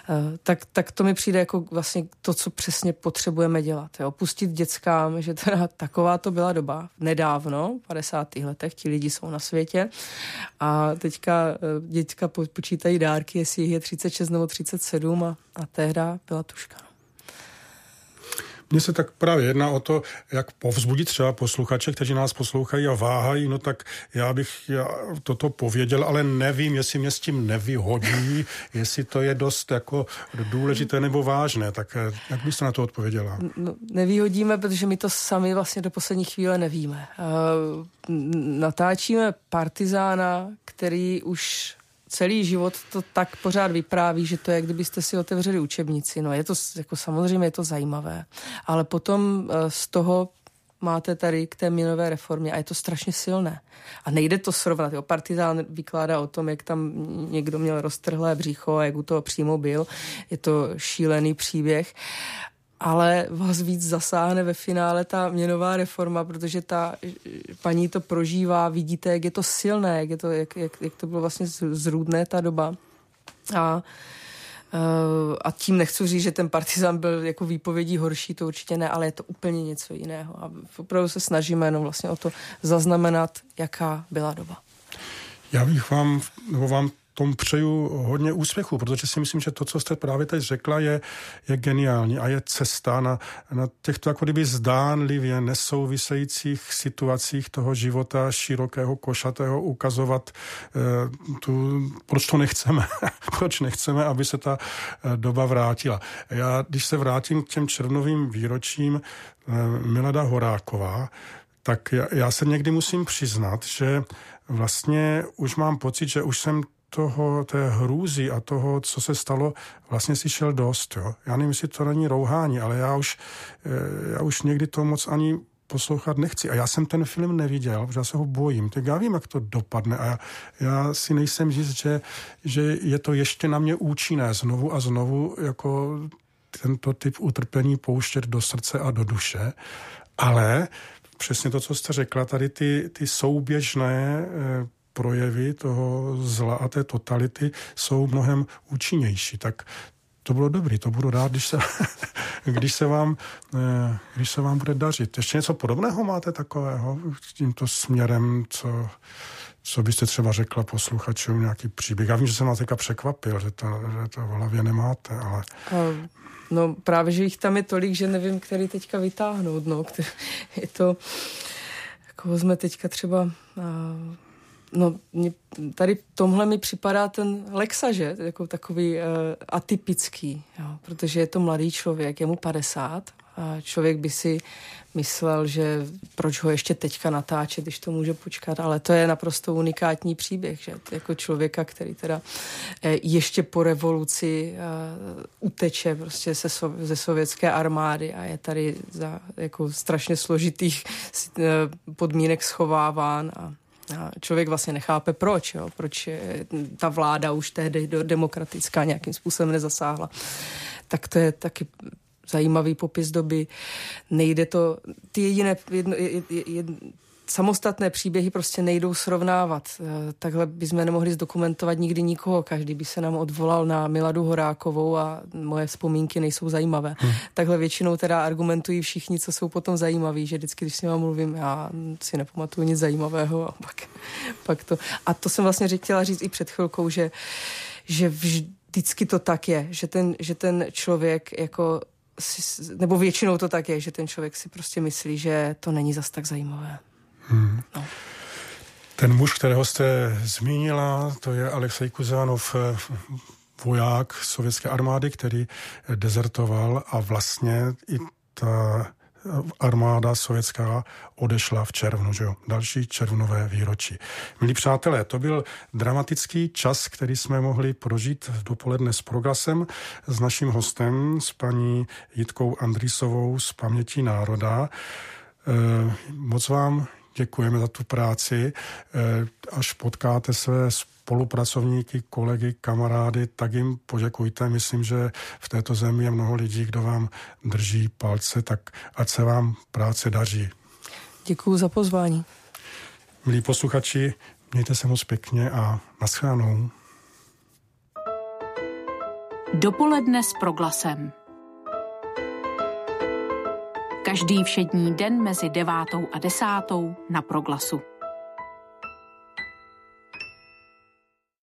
C: Eh, tak, tak to mi přijde jako vlastně to, co přesně potřebujeme dělat. Jo. Pustit dětskám, že teda [LAUGHS] taková to byla doba. Nedávno, v 50. letech, ti lidi jsou na světě a teďka eh, dětka počítají dárky, jestli jich je 36 nebo 37 a, a tehda byla tuška.
B: Mně se tak právě jedná o to, jak povzbudit třeba posluchače, kteří nás poslouchají a váhají, no tak já bych já toto pověděl, ale nevím, jestli mě s tím nevyhodí, [LAUGHS] jestli to je dost jako důležité nebo vážné, tak eh, jak byste na to odpověděla?
C: No, nevýhodíme, protože my to sami vlastně do poslední chvíle nevíme. Uh, natáčíme partizána, který už celý život to tak pořád vypráví, že to je, kdybyste si otevřeli učebnici. No je to, jako samozřejmě je to zajímavé, ale potom eh, z toho máte tady k té minové reformě a je to strašně silné. A nejde to srovnat. Jo. Partizán vykládá o tom, jak tam někdo měl roztrhlé břicho a jak u toho přímo byl. Je to šílený příběh ale vás víc zasáhne ve finále ta měnová reforma, protože ta paní to prožívá, vidíte, jak je to silné, jak, je to, jak, jak, jak to bylo vlastně zrůdné ta doba. A eh, a tím nechci říct, že ten partizan byl jako výpovědí horší, to určitě ne, ale je to úplně něco jiného. A opravdu se snažíme jenom vlastně o to zaznamenat, jaká byla doba.
B: Já bych vám, nebo vám tomu přeju hodně úspěchu, protože si myslím, že to, co jste právě teď řekla, je, je geniální a je cesta na, na těchto jako kdyby zdánlivě nesouvisejících situacích toho života širokého, košatého ukazovat eh, tu, proč to nechceme, [LAUGHS] proč nechceme, aby se ta eh, doba vrátila. Já, když se vrátím k těm červnovým výročím eh, Milada Horáková, tak já, já se někdy musím přiznat, že vlastně už mám pocit, že už jsem toho, té hrůzy a toho, co se stalo, vlastně si šel dost. Jo. Já nevím, jestli to není rouhání, ale já už, eh, já už někdy to moc ani poslouchat nechci. A já jsem ten film neviděl, protože já se ho bojím. Tak já vím, jak to dopadne. A já, já si nejsem jist, že, že je to ještě na mě účinné znovu a znovu jako tento typ utrpení pouštět do srdce a do duše. Ale přesně to, co jste řekla, tady ty, ty souběžné eh, metody toho zla a té totality jsou mnohem účinnější. Tak to bylo dobrý, to budu rád, když se, [LAUGHS] když se, vám, eh, když se vám bude dařit. Ještě něco podobného máte takového tímto směrem, co, co byste třeba řekla posluchačům, nějaký příběh? Já vím, že jsem vás teďka překvapil, že to, že to v hlavě nemáte, ale...
C: No právě, že jich tam je tolik, že nevím, který teďka vytáhnout. No. [LAUGHS] Je to, jako jsme teďka třeba No, mě, tady tomhle mi připadá ten Lexa, že? Jako takový uh, atypický, jo? protože je to mladý člověk, je mu 50 a člověk by si myslel, že proč ho ještě teďka natáčet, když to může počkat, ale to je naprosto unikátní příběh, že jako člověka, který teda eh, ještě po revoluci uh, uteče prostě se, ze sovětské armády a je tady za jako strašně složitých uh, podmínek schováván a člověk vlastně nechápe proč, jo? proč ta vláda už tehdy do demokratická nějakým způsobem nezasáhla. Tak to je taky zajímavý popis doby. Nejde to, ty jediné, jedno, jed, jed, samostatné příběhy prostě nejdou srovnávat. Eh, takhle bychom nemohli zdokumentovat nikdy nikoho. Každý by se nám odvolal na Miladu Horákovou a moje vzpomínky nejsou zajímavé. Hmm. Takhle většinou teda argumentují všichni, co jsou potom zajímaví, že vždycky, když s nimi mluvím, já si nepamatuju nic zajímavého a pak, pak to. A to jsem vlastně chtěla říct i před chvilkou, že, že vždycky to tak je, že ten, že ten člověk jako nebo většinou to tak je, že ten člověk si prostě myslí, že to není zas tak zajímavé. Hmm. No.
B: Ten muž, kterého jste zmínila, to je Alexej Kuzánov, voják sovětské armády, který dezertoval a vlastně i ta armáda sovětská odešla v červnu, že jo? další červnové výročí. Milí přátelé, to byl dramatický čas, který jsme mohli prožít dopoledne s prograsem s naším hostem, s paní Jitkou Andrisovou z Paměti národa. Moc vám děkujeme za tu práci. Eh, až potkáte své spolupracovníky, kolegy, kamarády, tak jim poděkujte. Myslím, že v této zemi je mnoho lidí, kdo vám drží palce, tak ať se vám práce daří.
C: Děkuji za pozvání.
B: Milí posluchači, mějte se moc pěkně a naschledanou.
A: Dopoledne s proglasem. Každý všední den mezi devátou a desátou na Proglasu.